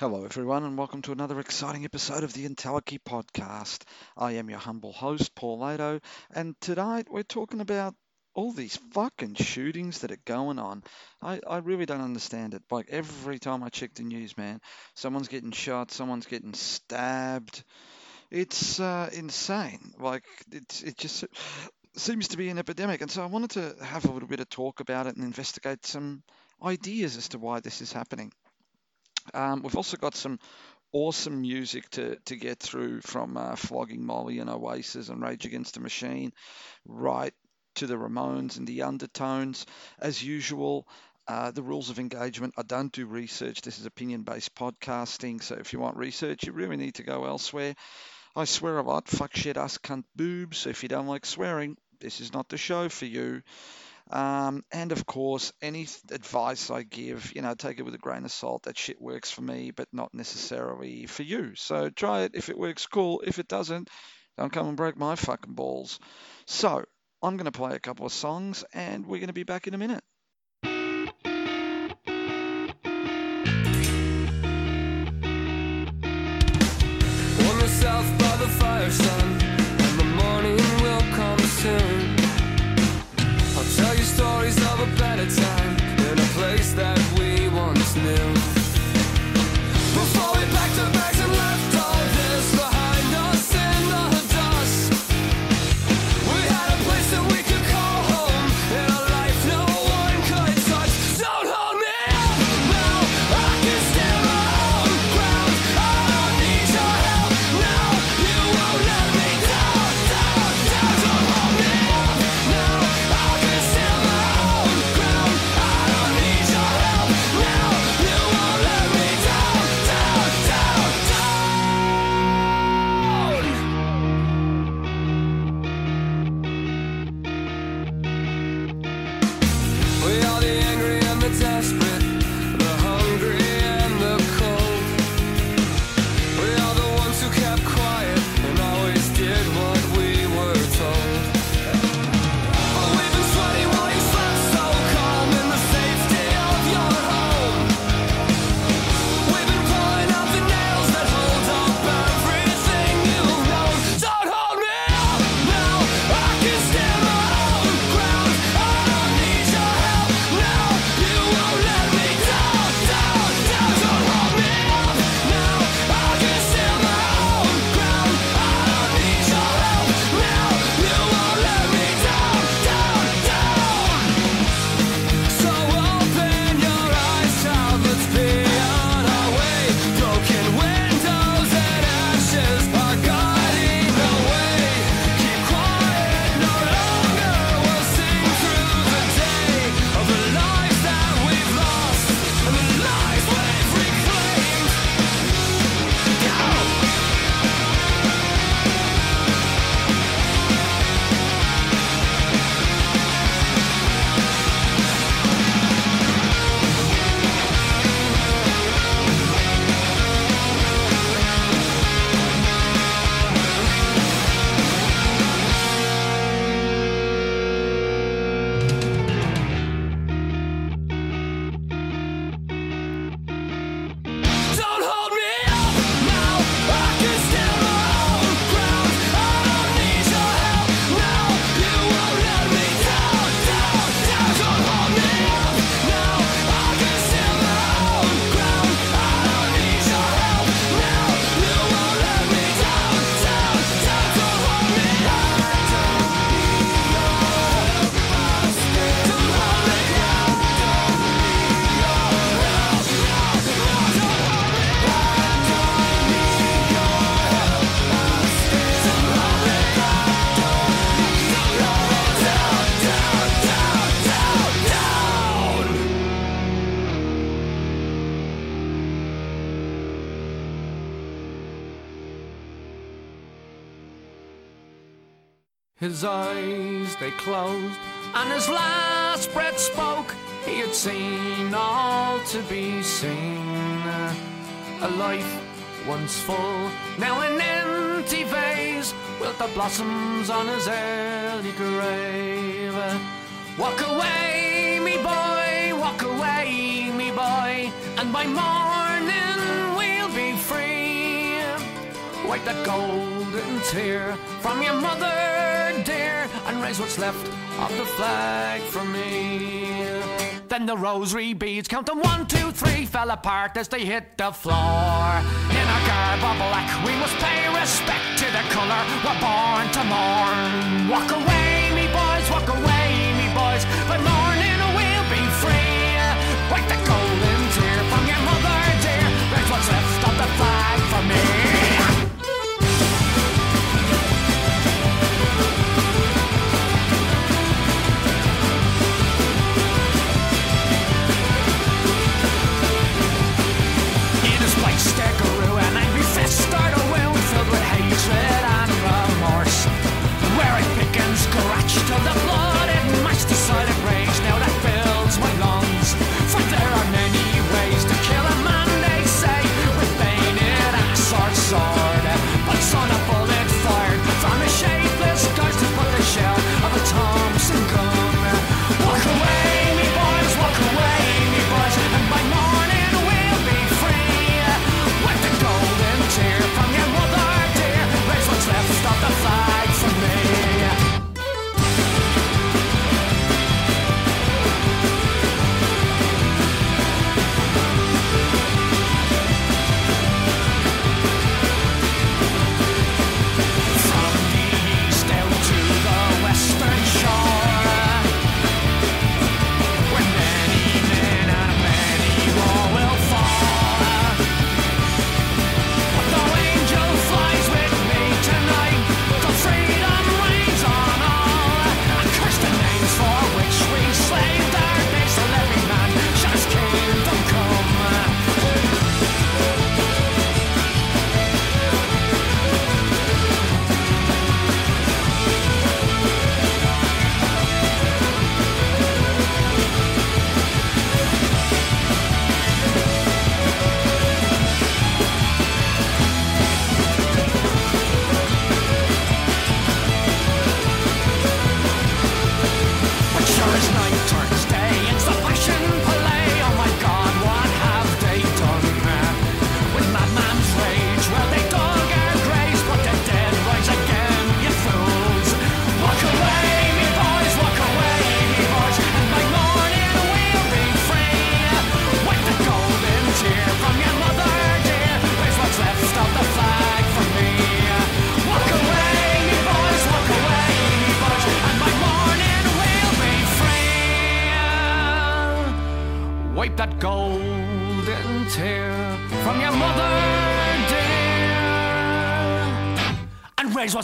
Hello, everyone, and welcome to another exciting episode of the Entelechy podcast. I am your humble host, Paul Lato, and tonight we're talking about all these fucking shootings that are going on. I, I really don't understand it. Like, every time I check the news, man, someone's getting shot, someone's getting stabbed. It's uh, insane. Like, it's, it just seems to be an epidemic. And so I wanted to have a little bit of talk about it and investigate some ideas as to why this is happening. Um, we've also got some awesome music to, to get through from uh, Flogging Molly and Oasis and Rage Against the Machine, right to the Ramones and the Undertones. As usual, uh, the rules of engagement. I don't do research. This is opinion based podcasting. So if you want research, you really need to go elsewhere. I swear a lot. Fuck shit, ass, cunt, boobs. So if you don't like swearing, this is not the show for you. Um, and of course, any advice I give, you know, take it with a grain of salt. That shit works for me, but not necessarily for you. So try it. If it works, cool. If it doesn't, don't come and break my fucking balls. So I'm going to play a couple of songs, and we're going to be back in a minute. His last breath spoke. He had seen all to be seen. A life once full, now an empty vase, with the blossoms on his early grave. Walk away, me boy, walk away, me boy, and by morning we'll be free. Wipe that golden tear from your mother, dear, and raise what's left of the flag for me. Then the rosary beads, counting one, two, three, fell apart as they hit the floor. In our garb of black, we must pay respect to the colour we're born to mourn. Walk away,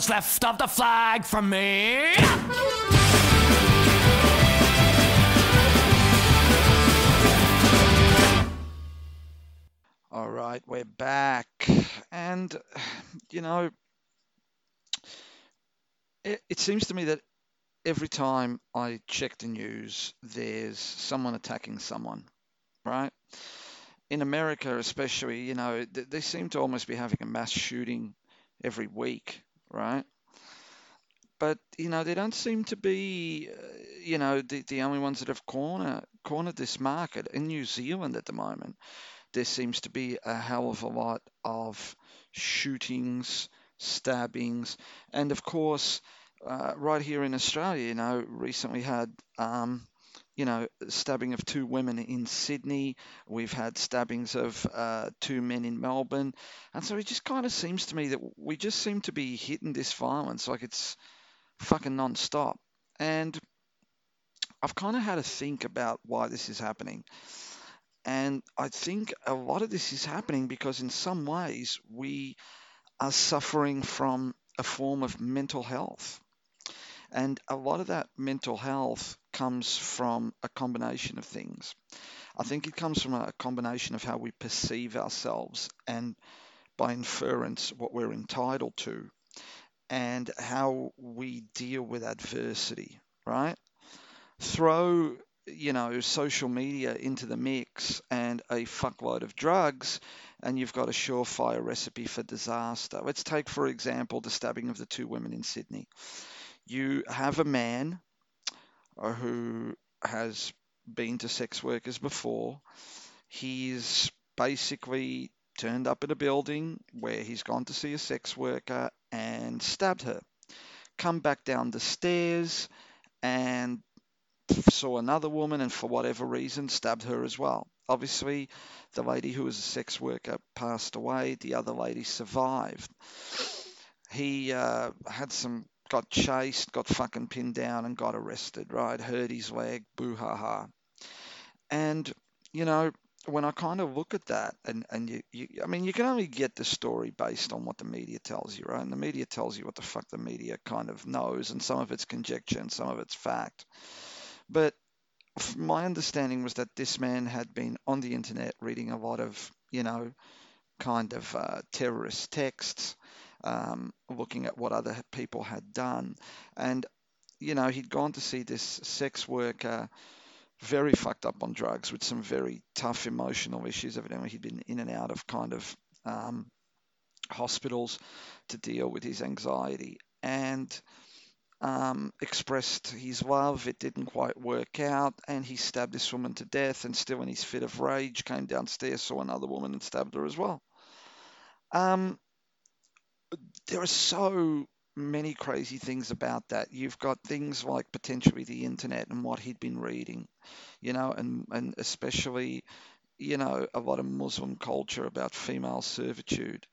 left of the flag for me. All right, we're back. And, you know, it, it seems to me that every time I check the news, there's someone attacking someone, right? In America, especially, you know, th- they seem to almost be having a mass shooting every week, right? But, you know, they don't seem to be, uh, you know, the, the only ones that have corner, cornered this market. In New Zealand at the moment, there seems to be a hell of a lot of shootings, stabbings, and of course, uh, right here in Australia, you know, recently had, um, you know, stabbing of two women in Sydney. We've had stabbings of uh, two men in Melbourne, and so it just kind of seems to me that we just seem to be hitting this violence like it's fucking non-stop. And I've kind of had to think about why this is happening. And I think a lot of this is happening because, in some ways, we are suffering from a form of mental health. And a lot of that mental health comes from a combination of things. I think it comes from a combination of how we perceive ourselves and, by inference, what we're entitled to, and how we deal with adversity, right? Throw you know, social media into the mix and a fuckload of drugs, and you've got a surefire recipe for disaster. Let's take, for example, the stabbing of the two women in Sydney. You have a man uh, who has been to sex workers before. He's basically turned up at a building where he's gone to see a sex worker and stabbed her. Come back down the stairs and saw another woman and for whatever reason stabbed her as well. Obviously, the lady who was a sex worker passed away, the other lady survived. He uh, had some, got chased, got fucking pinned down and got arrested, right? Hurt his leg, boo ha ha. And, you know, when I kind of look at that, and, and you, you, I mean, you can only get the story based on what the media tells you, right? And the media tells you what the fuck the media kind of knows, and some of it's conjecture and some of it's fact. But my understanding was that this man had been on the internet reading a lot of, you know, kind of uh, terrorist texts, um, looking at what other people had done. And, you know, he'd gone to see this sex worker very fucked up on drugs with some very tough emotional issues. Evidently, he'd been in and out of kind of um, hospitals to deal with his anxiety and um, expressed his love. It didn't quite work out, and he stabbed this woman to death. And still, in his fit of rage, came downstairs, saw another woman, and stabbed her as well. Um, there are so many crazy things about that. You've got things like potentially the internet and what he'd been reading, you know, and, and especially, you know, a lot of Muslim culture about female servitude.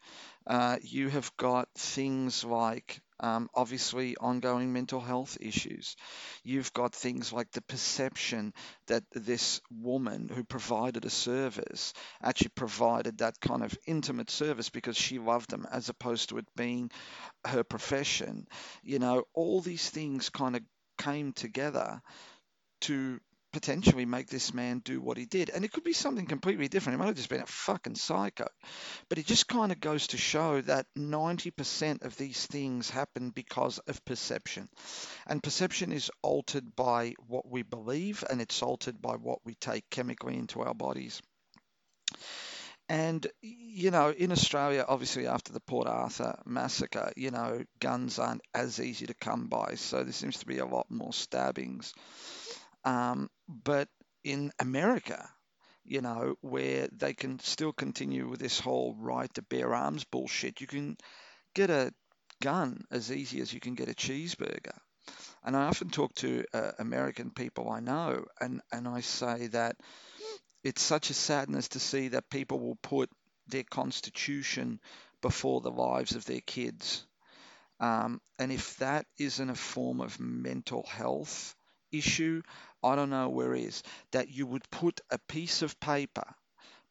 Uh, you have got things like um, obviously ongoing mental health issues. You've got things like the perception that this woman who provided a service actually provided that kind of intimate service because she loved them as opposed to it being her profession. You know, all these things kind of came together to potentially make this man do what he did. And it could be something completely different. He might have just been a fucking psycho. But it just kind of goes to show that 90% of these things happen because of perception. And perception is altered by what we believe and it's altered by what we take chemically into our bodies. And, you know, in Australia, obviously after the Port Arthur massacre, you know, guns aren't as easy to come by. So there seems to be a lot more stabbings. Um, but in America, you know, where they can still continue with this whole right to bear arms bullshit, you can get a gun as easy as you can get a cheeseburger. And I often talk to uh, American people I know, and, and I say that it's such a sadness to see that people will put their constitution before the lives of their kids. Um, and if that isn't a form of mental health issue, I don't know where is, that you would put a piece of paper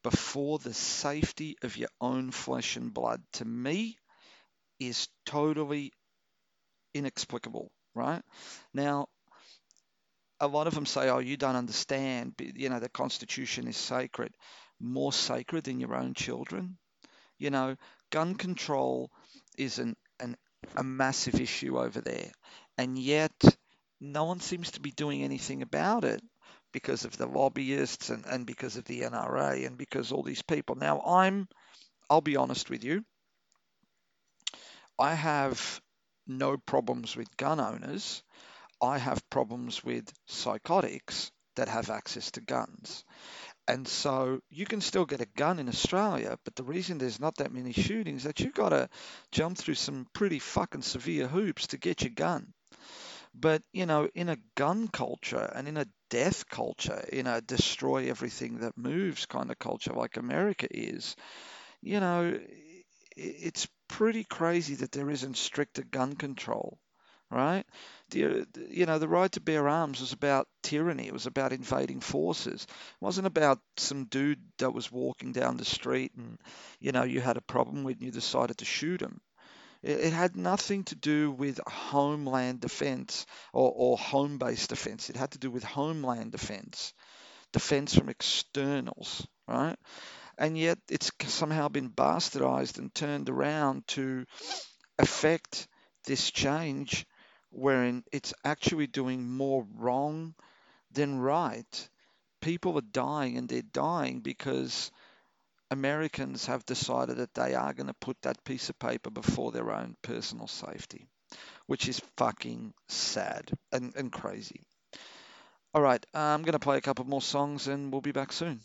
before the safety of your own flesh and blood, to me, is totally inexplicable, right? Now, a lot of them say, oh, you don't understand, you know, the Constitution is sacred. More sacred than your own children? You know, gun control is an, an, a massive issue over there. And yet, no one seems to be doing anything about it because of the lobbyists and, and because of the NRA and because all these people. Now, I'm, I'll be honest with you, I have no problems with gun owners. I have problems with psychotics that have access to guns. And so you can still get a gun in Australia, but the reason there's not that many shootings is that you've got to jump through some pretty fucking severe hoops to get your gun. But, you know, in a gun culture and in a death culture, in a destroy everything that moves kind of culture like America is, you know, it's pretty crazy that there isn't stricter gun control, right? You know, the right to bear arms was about tyranny. It was about invading forces. It wasn't about some dude that was walking down the street and, you know, you had a problem with and you decided to shoot him. It, had nothing to do with homeland defense or, or home based defense. It had to do with homeland defense, defense from externals, right? And yet it's somehow been bastardized and turned around to affect this change wherein it's actually doing more wrong than right. People are dying and they're dying because Americans have decided that they are going to put that piece of paper before their own personal safety, which is fucking sad and, and crazy. All right, I'm going to play a couple more songs and we'll be back soon.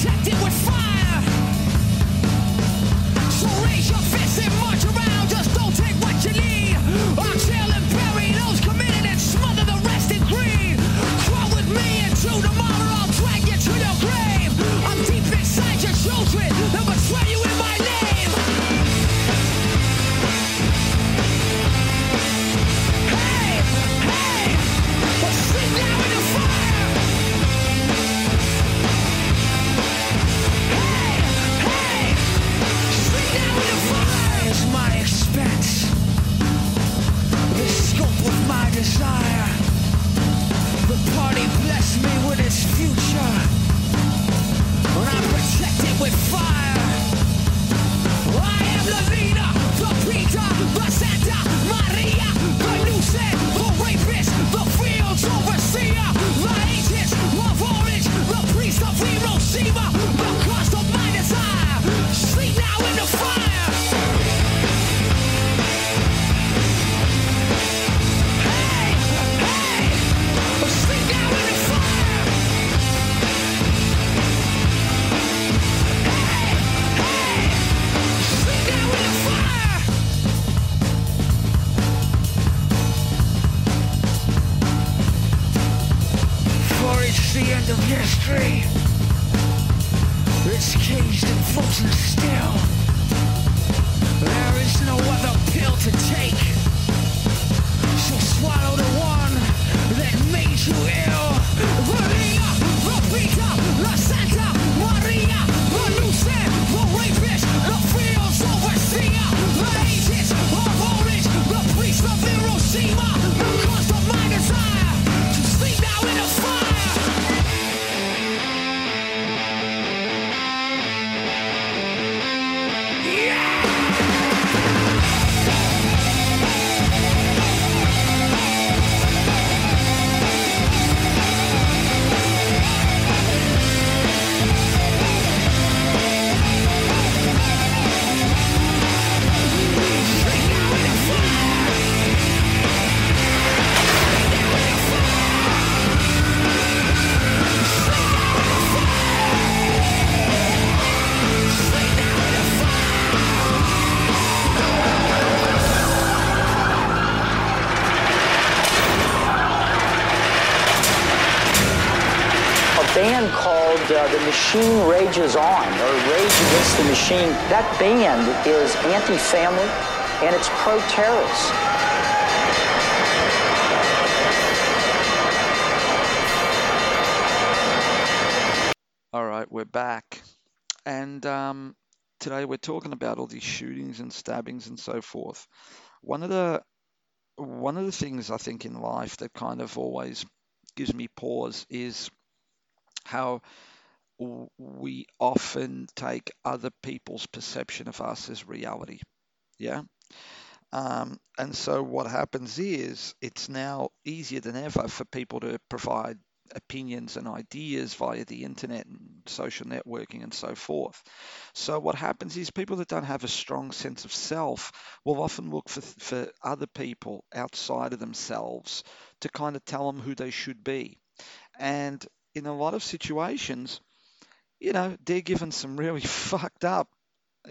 Protected with fire. So raise your Rages On, or Rage Against the Machine. That band is anti family and it's pro terrorist. All right, we're back. And um, today we're talking about all these shootings and stabbings and so forth. One of the one of the things I think in life that kind of always gives me pause is how we often take other people's perception of us as reality. Yeah. Um, and so what happens is it's now easier than ever for people to provide opinions and ideas via the internet and social networking and so forth. So what happens is people that don't have a strong sense of self will often look for, for other people outside of themselves to kind of tell them who they should be. And in a lot of situations, you know, they're given some really fucked up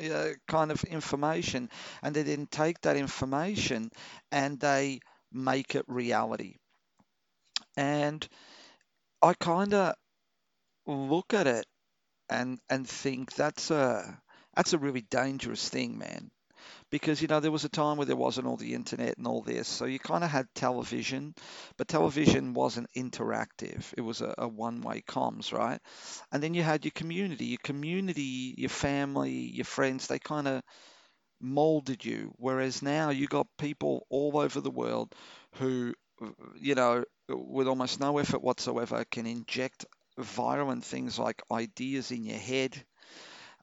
uh, kind of information, and they then take that information and they make it reality. And I kind of look at it and and think that's a that's a really dangerous thing, man. Because you know there was a time where there wasn't all the internet and all this, so you kind of had television, but television wasn't interactive. It was a, a one-way comms, right? And then you had your community, your community, your family, your friends. They kind of molded you. Whereas now you got people all over the world who, you know, with almost no effort whatsoever, can inject violent things like ideas in your head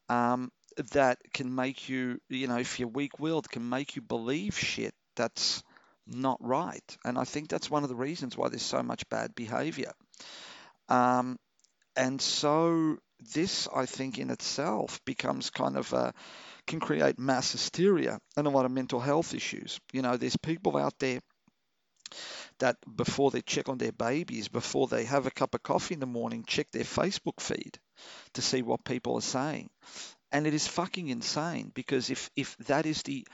um, that can make you, you know, if you're weak-willed, can make you believe shit that's not right. And I think that's one of the reasons why there's so much bad behavior. Um, and so this, I think, in itself becomes kind of a, can create mass hysteria and a lot of mental health issues. You know, there's people out there that before they check on their babies, before they have a cup of coffee in the morning, check their Facebook feed to see what people are saying. And it is fucking insane because if if that is the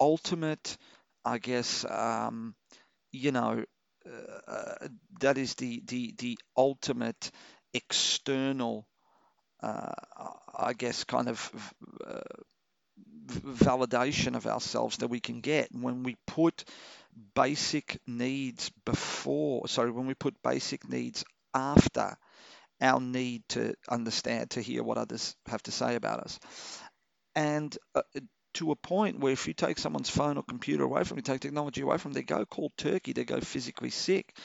ultimate, I guess, um, you know, uh, that is the the the ultimate external, uh, I guess, kind of uh, validation of ourselves that we can get when we put basic needs before, sorry, when we put basic needs after our need to understand, to hear what others have to say about us. And uh, to a point where if you take someone's phone or computer away from you, take technology away from them, they go cold turkey, they go physically sick.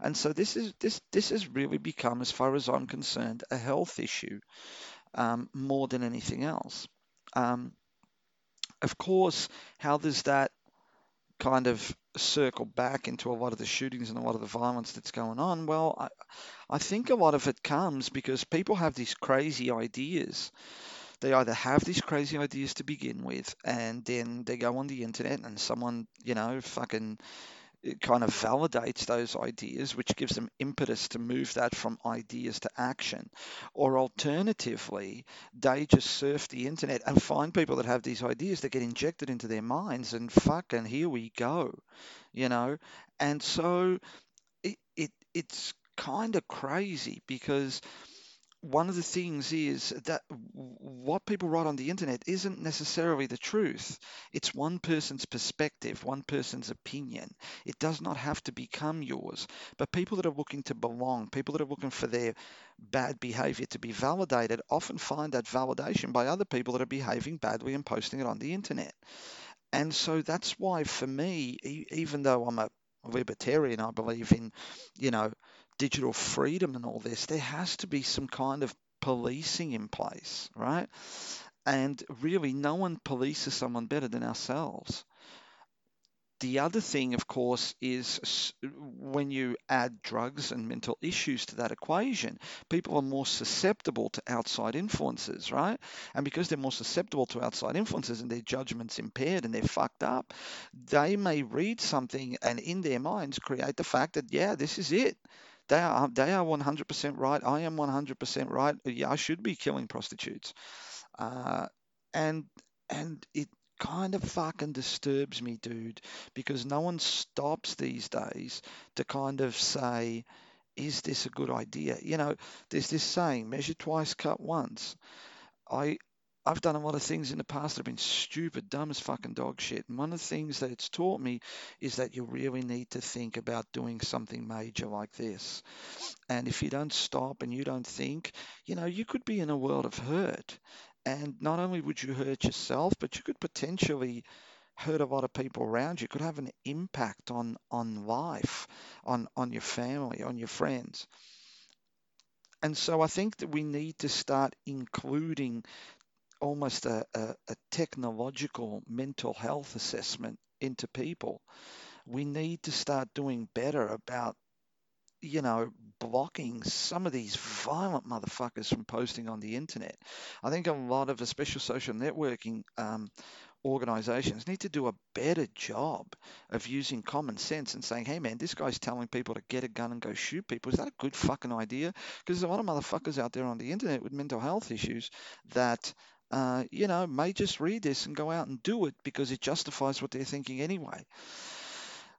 And so this is this this has really become, as far as I'm concerned, a health issue um, more than anything else. Um, of course, how does that kind of circle back into a lot of the shootings and a lot of the violence that's going on? Well, I, I think a lot of it comes because people have these crazy ideas. They either have these crazy ideas to begin with, and then they go on the internet and someone, you know, fucking it kind of validates those ideas, which gives them impetus to move that from ideas to action. Or alternatively, they just surf the internet and find people that have these ideas that get injected into their minds, and fucking here we go, you know. And so it, it it's kind of crazy because one of the things is that what people write on the internet isn't necessarily the truth. It's one person's perspective, one person's opinion. It does not have to become yours. But people that are looking to belong, people that are looking for their bad behavior to be validated, often find that validation by other people that are behaving badly and posting it on the internet. And so that's why, for me, even though I'm a libertarian, I believe in, you know, digital freedom and all this, there has to be some kind of policing in place, right? And really, no one polices someone better than ourselves. The other thing, of course, is when you add drugs and mental issues to that equation, people are more susceptible to outside influences, right? And because they're more susceptible to outside influences and their judgment's impaired and they're fucked up, they may read something and in their minds create the fact that, yeah, this is it. They are they are 100% right. I am 100% right. Yeah, I should be killing prostitutes. Uh, and and it kind of fucking disturbs me, dude, because no one stops these days to kind of say, is this a good idea? You know, there's this saying, measure twice, cut once. I I've done a lot of things in the past that have been stupid, dumb as fucking dog shit. And one of the things that it's taught me is that you really need to think about doing something major like this. And if you don't stop and you don't think, you know, you could be in a world of hurt. And not only would you hurt yourself, but you could potentially hurt a lot of people around you. Could have an impact on on life, on on your family, on your friends. And so I think that we need to start including almost a, a, a technological mental health assessment into people. We need to start doing better about you know, blocking some of these violent motherfuckers from posting on the internet. I think a lot of, especially social networking um, organizations, need to do a better job of using common sense and saying, hey, man, this guy's telling people to get a gun and go shoot people. Is that a good fucking idea? Because there's a lot of motherfuckers out there on the internet with mental health issues that uh, you know, may just read this and go out and do it because it justifies what they're thinking anyway.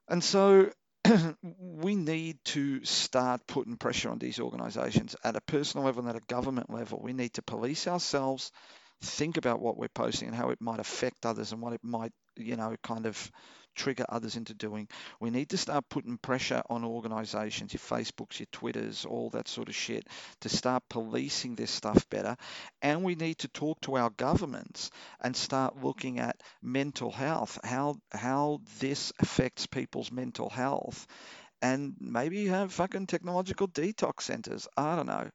And so we need to start putting pressure on these organizations at a personal level and at a government level. We need to police ourselves, think about what we're posting and how it might affect others and what it might, you know, kind of trigger others into doing. We need to start putting pressure on organizations, your Facebooks, your Twitters, all that sort of shit, to start policing this stuff better. And we need to talk to our governments and start looking at mental health, how how this affects people's mental health. And maybe have fucking technological detox centers. I don't know.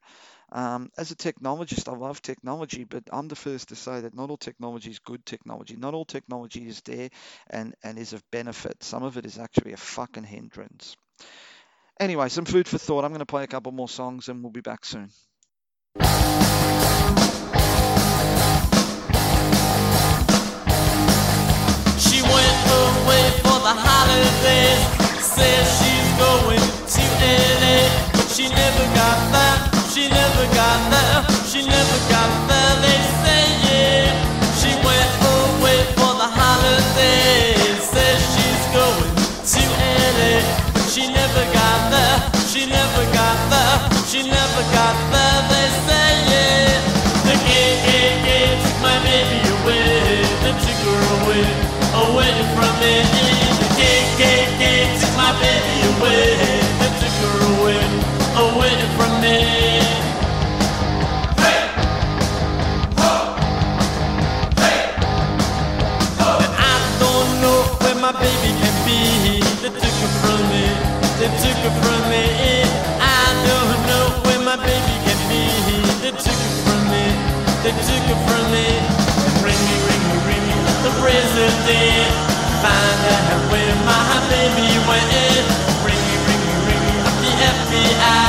Um, as a technologist, I love technology, but I'm the first to say that not all technology is good technology. Not all technology is there and, and is of benefit. Some of it is actually a fucking hindrance. Anyway, some food for thought. I'm going to play a couple more songs and we'll be back soon. She went away for the holidays. Says she's going to LA, but she never got back never got there, she never got there, they say, yeah. She went away for the holidays, says she's going to LA. She never got there, she never got there, she never got there. it. Find out where my baby went. Ringy, up the FBI.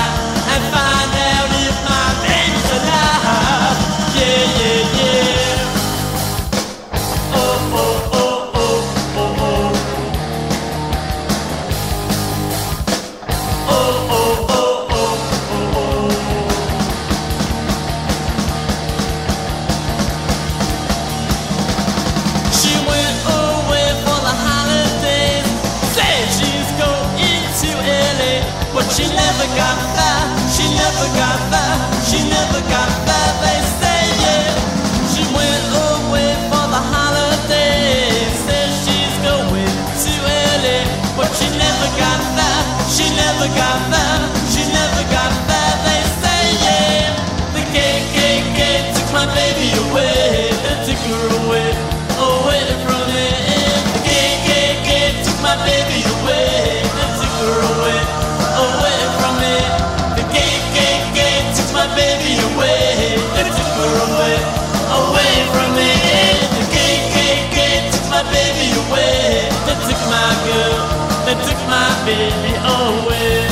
girl, they took my baby away.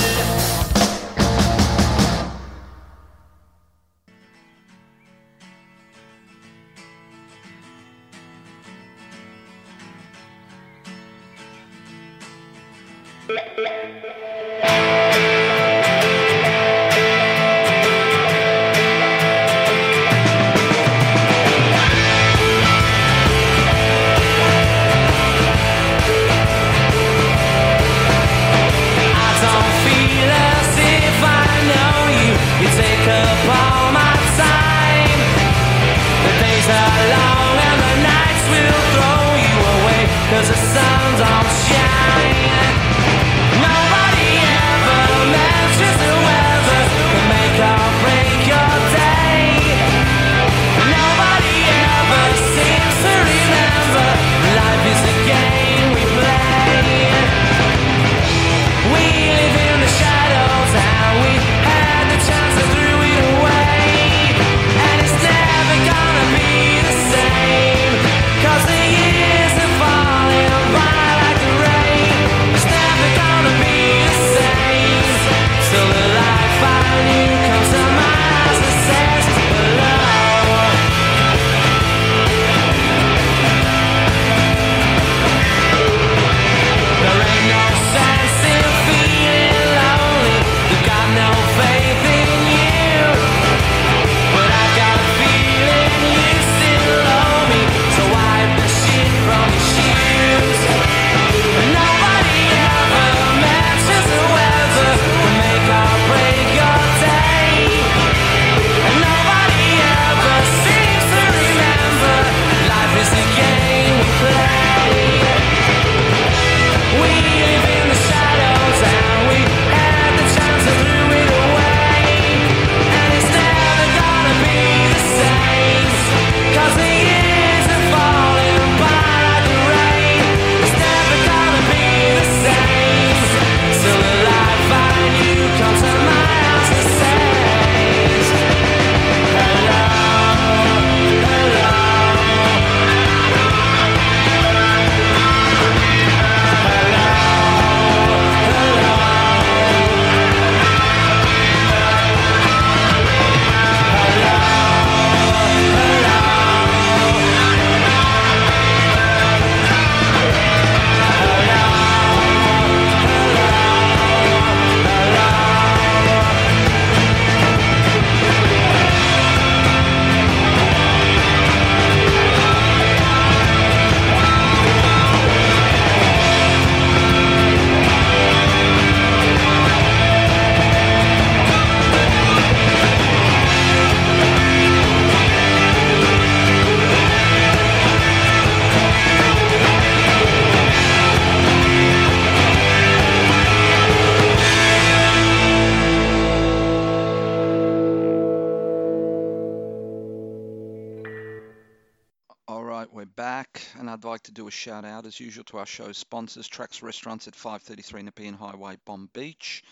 Our show sponsors, Tracks Restaurants at 533 Nepean Highway, Bonbeach.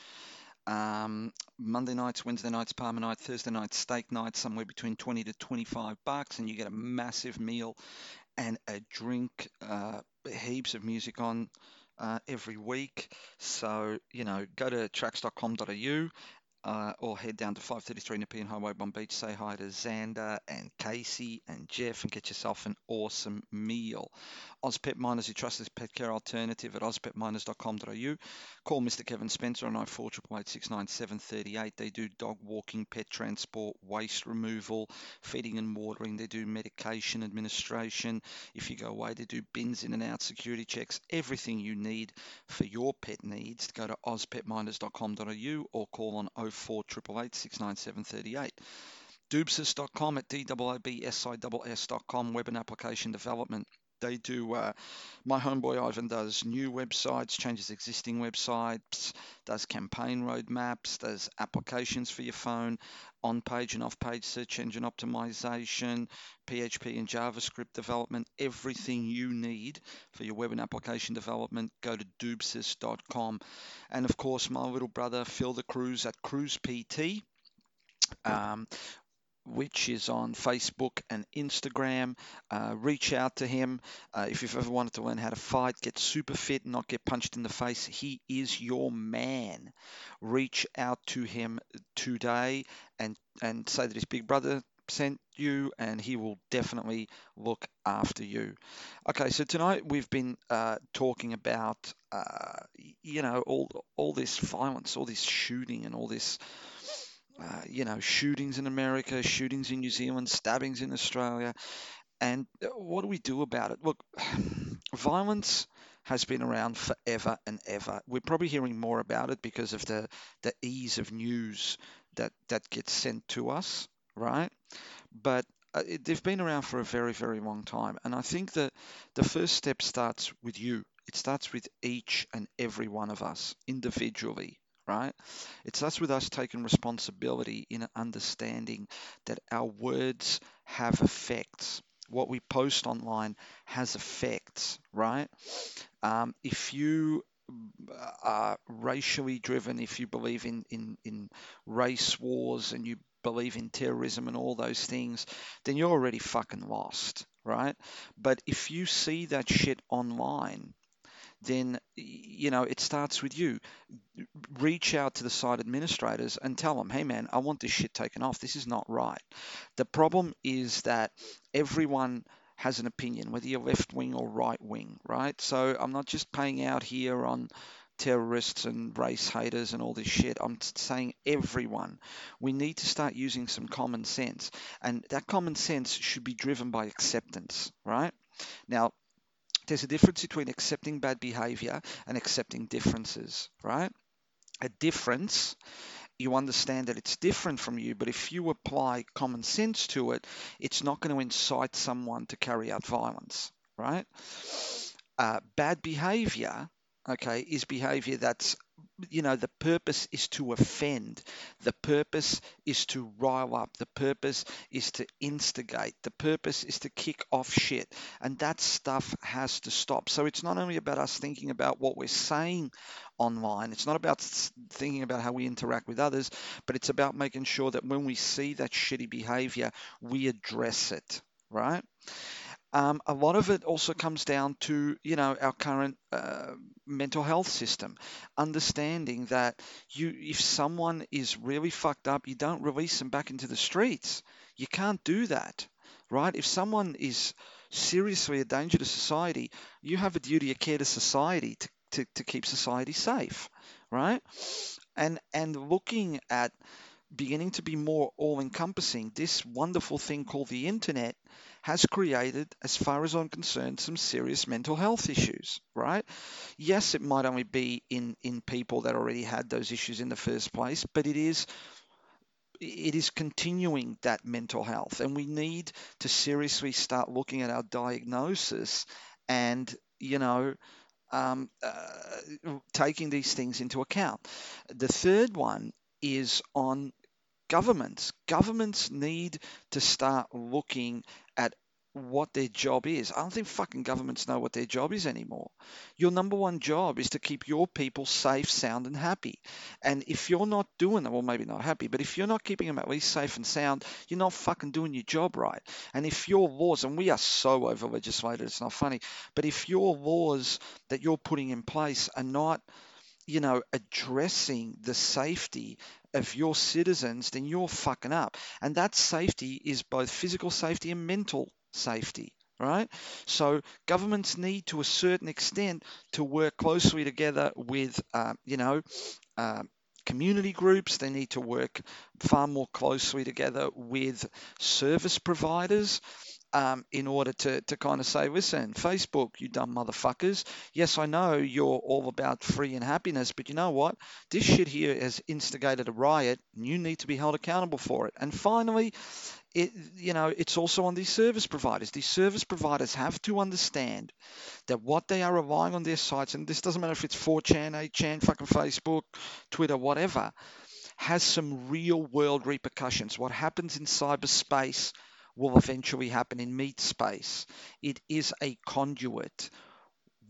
Um, Monday nights, Wednesday nights, parma night, Thursday nights, steak night, somewhere between 20 to 25 bucks, and you get a massive meal and a drink, uh, heaps of music on uh, every week. So, you know, go to tracks.com.au uh, or head down to 533 Nepean Highway, Bonbeach. Say hi to Xander and Casey and Jeff and get yourself an awesome meal. Ozpet Miners, your trusted pet care alternative at ozpetminers.com.au. Call Mr. Kevin Spencer on 0488 They do dog walking, pet transport, waste removal, feeding and watering. They do medication administration. If you go away, they do bins in and out, security checks, everything you need for your pet needs. Go to ozpetminers.com.au or call on 0488 697 38. Doobsis.com at D-O-O-B-S-I-S-S.com, web and application development. They do, uh, my homeboy Ivan does new websites, changes existing websites, does campaign roadmaps, does applications for your phone, on page and off page search engine optimization, PHP and JavaScript development, everything you need for your web and application development. Go to doobsis.com. And of course, my little brother Phil the Cruz at Cruise PT. Um, which is on Facebook and Instagram. Uh, reach out to him uh, if you've ever wanted to learn how to fight, get super fit, not get punched in the face. He is your man. Reach out to him today and and say that his big brother sent you, and he will definitely look after you. Okay, so tonight we've been uh, talking about uh, you know all all this violence, all this shooting, and all this uh, you know, shootings in America, shootings in New Zealand, stabbings in Australia. And uh, what do we do about it? Look, violence has been around forever and ever. We're probably hearing more about it because of the, the ease of news that, that gets sent to us, right? But uh, it, they've been around for a very, very long time. And I think that the first step starts with you. It starts with each and every one of us individually right? It's us with us taking responsibility in understanding that our words have effects. What we post online has effects, right? Um, if you are racially driven, if you believe in, in, in race wars and you believe in terrorism and all those things, then you're already fucking lost, right? But if you see that shit online, then you know it starts with you. Reach out to the site administrators and tell them, "Hey, man, I want this shit taken off. This is not right." The problem is that everyone has an opinion, whether you're left wing or right wing, right? So I'm not just paying out here on terrorists and race haters and all this shit. I'm saying everyone. We need to start using some common sense. And that common sense should be driven by acceptance, right? Now, there's a difference between accepting bad behavior and accepting differences, right? A difference, you understand that it's different from you, but if you apply common sense to it, it's not going to incite someone to carry out violence, right? Uh, bad behavior, okay, is behavior that's you know, the purpose is to offend. The purpose is to rile up. The purpose is to instigate. The purpose is to kick off shit. And that stuff has to stop. So it's not only about us thinking about what we're saying online, it's not about thinking about how we interact with others, but it's about making sure that when we see that shitty behavior, we address it, right? Um, a lot of it also comes down to you know our current uh, mental health system, understanding that you if someone is really fucked up, you don't release them back into the streets. You can't do that, right? If someone is seriously a danger to society, you have a duty of care to society to, to, to keep society safe, right? And and looking at beginning to be more all encompassing, this wonderful thing called the internet has created, as far as I'm concerned, some serious mental health issues, right? Yes, it might only be in, in people that already had those issues in the first place, but it is it is continuing that mental health and we need to seriously start looking at our diagnosis and you know um, uh, taking these things into account the third one is on governments. Governments need to start looking at what their job is. I don't think fucking governments know what their job is anymore. Your number one job is to keep your people safe, sound, and happy. And if you're not doing that, well, maybe not happy, but if you're not keeping them at least safe and sound, you're not fucking doing your job right. And if your laws, and we are so over legislated, it's not funny, but if your laws that you're putting in place are not you know, addressing the safety of your citizens, then you're fucking up. And that safety is both physical safety and mental safety, right? So governments need, to a certain extent, to work closely together with, uh, you know, uh, community groups. They need to work far more closely together with service providers um, in order to, to kind of say, listen, Facebook, you dumb motherfuckers. Yes, I know you're all about free and happiness, but you know what? This shit here has instigated a riot, and you need to be held accountable for it. And finally, it, you know, it's also on these service providers. These service providers have to understand that what they are relying on their sites, and this doesn't matter if it's 4chan, 8chan, fucking Facebook, Twitter, whatever, has some real world repercussions. What happens in cyberspace will eventually happen in meat space. It is a conduit.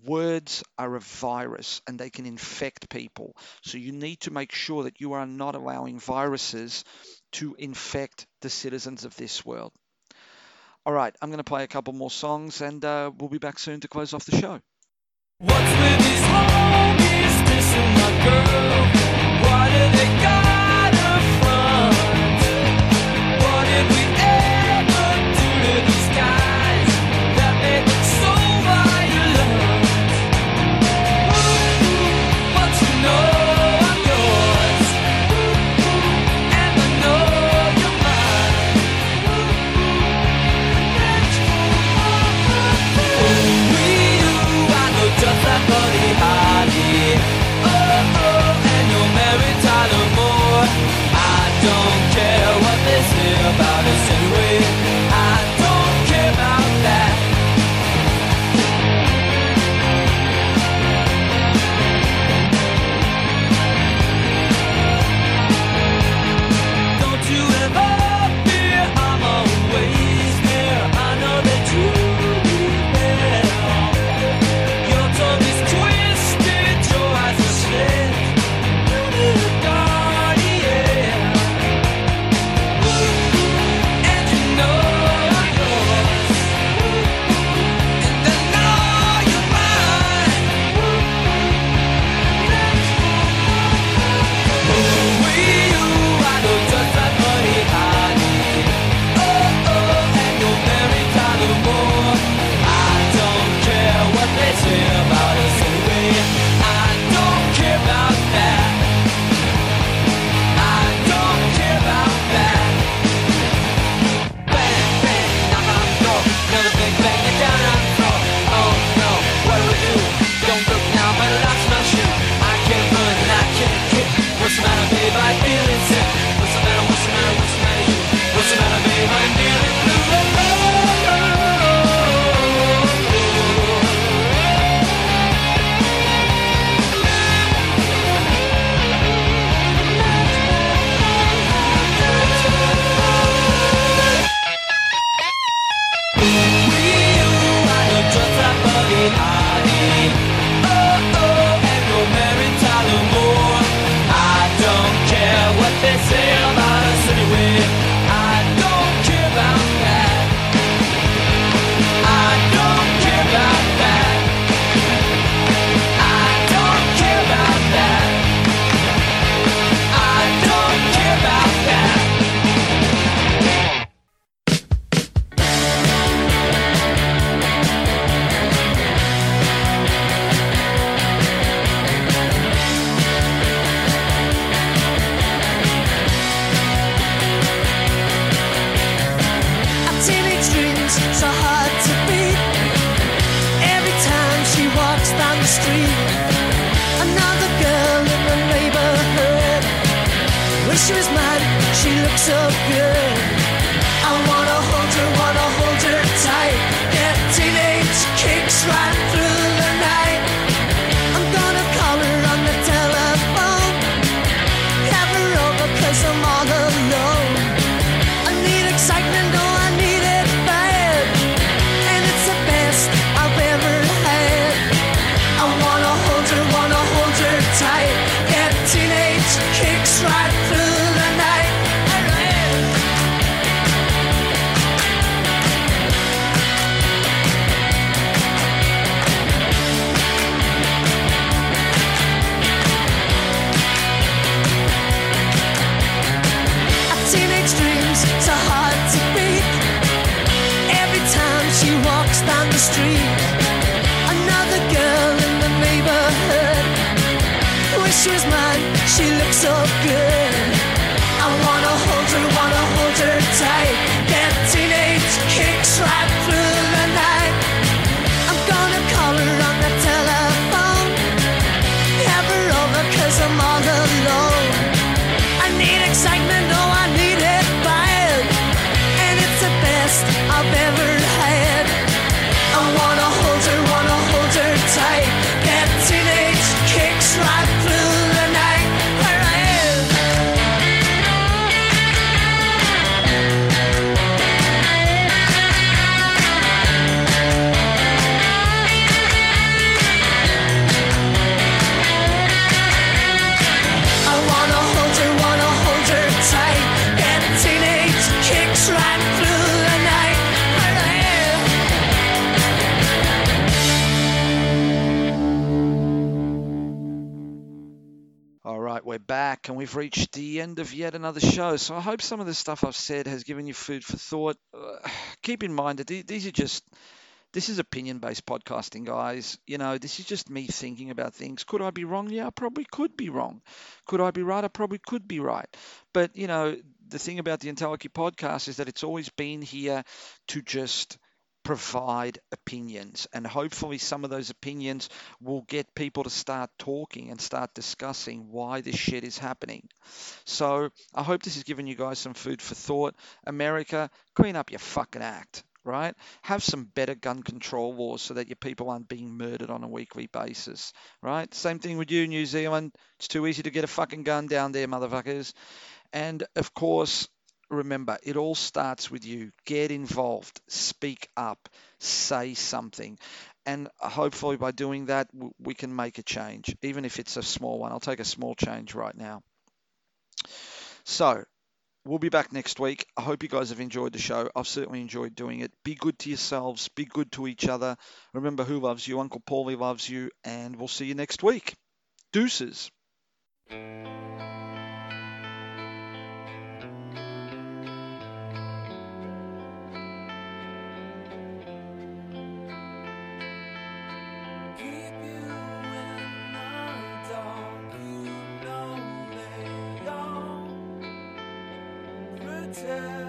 Words are a virus and they can infect people. So you need to make sure that you are not allowing viruses to infect the citizens of this world. All right, I'm going to play a couple more songs and uh, we'll be back soon to close off the show. Why they got her front? What we Wish she was mine, she looks so good. Back and we've reached the end of yet another show. So I hope some of the stuff I've said has given you food for thought. Uh, keep in mind that these are just this is opinion based podcasting, guys. You know, this is just me thinking about things. Could I be wrong? Yeah, I probably could be wrong. Could I be right? I probably could be right. But, you know, the thing about the Entelechy podcast is that it's always been here to just provide opinions and hopefully some of those opinions will get people to start talking and start discussing why this shit is happening. So I hope this has given you guys some food for thought. America, clean up your fucking act, right? Have some better gun control laws so that your people aren't being murdered on a weekly basis, right? Same thing with you, New Zealand. It's too easy to get a fucking gun down there, motherfuckers. And of course, remember, it all starts with you. Get involved, speak up, say something. And hopefully, by doing that, we can make a change, even if it's a small one. I'll take a small change right now. So, we'll be back next week. I hope you guys have enjoyed the show. I've certainly enjoyed doing it. Be good to yourselves, be good to each other. Remember who loves you. Uncle Paulie loves you. And we'll see you next week. Deuces. Pretend.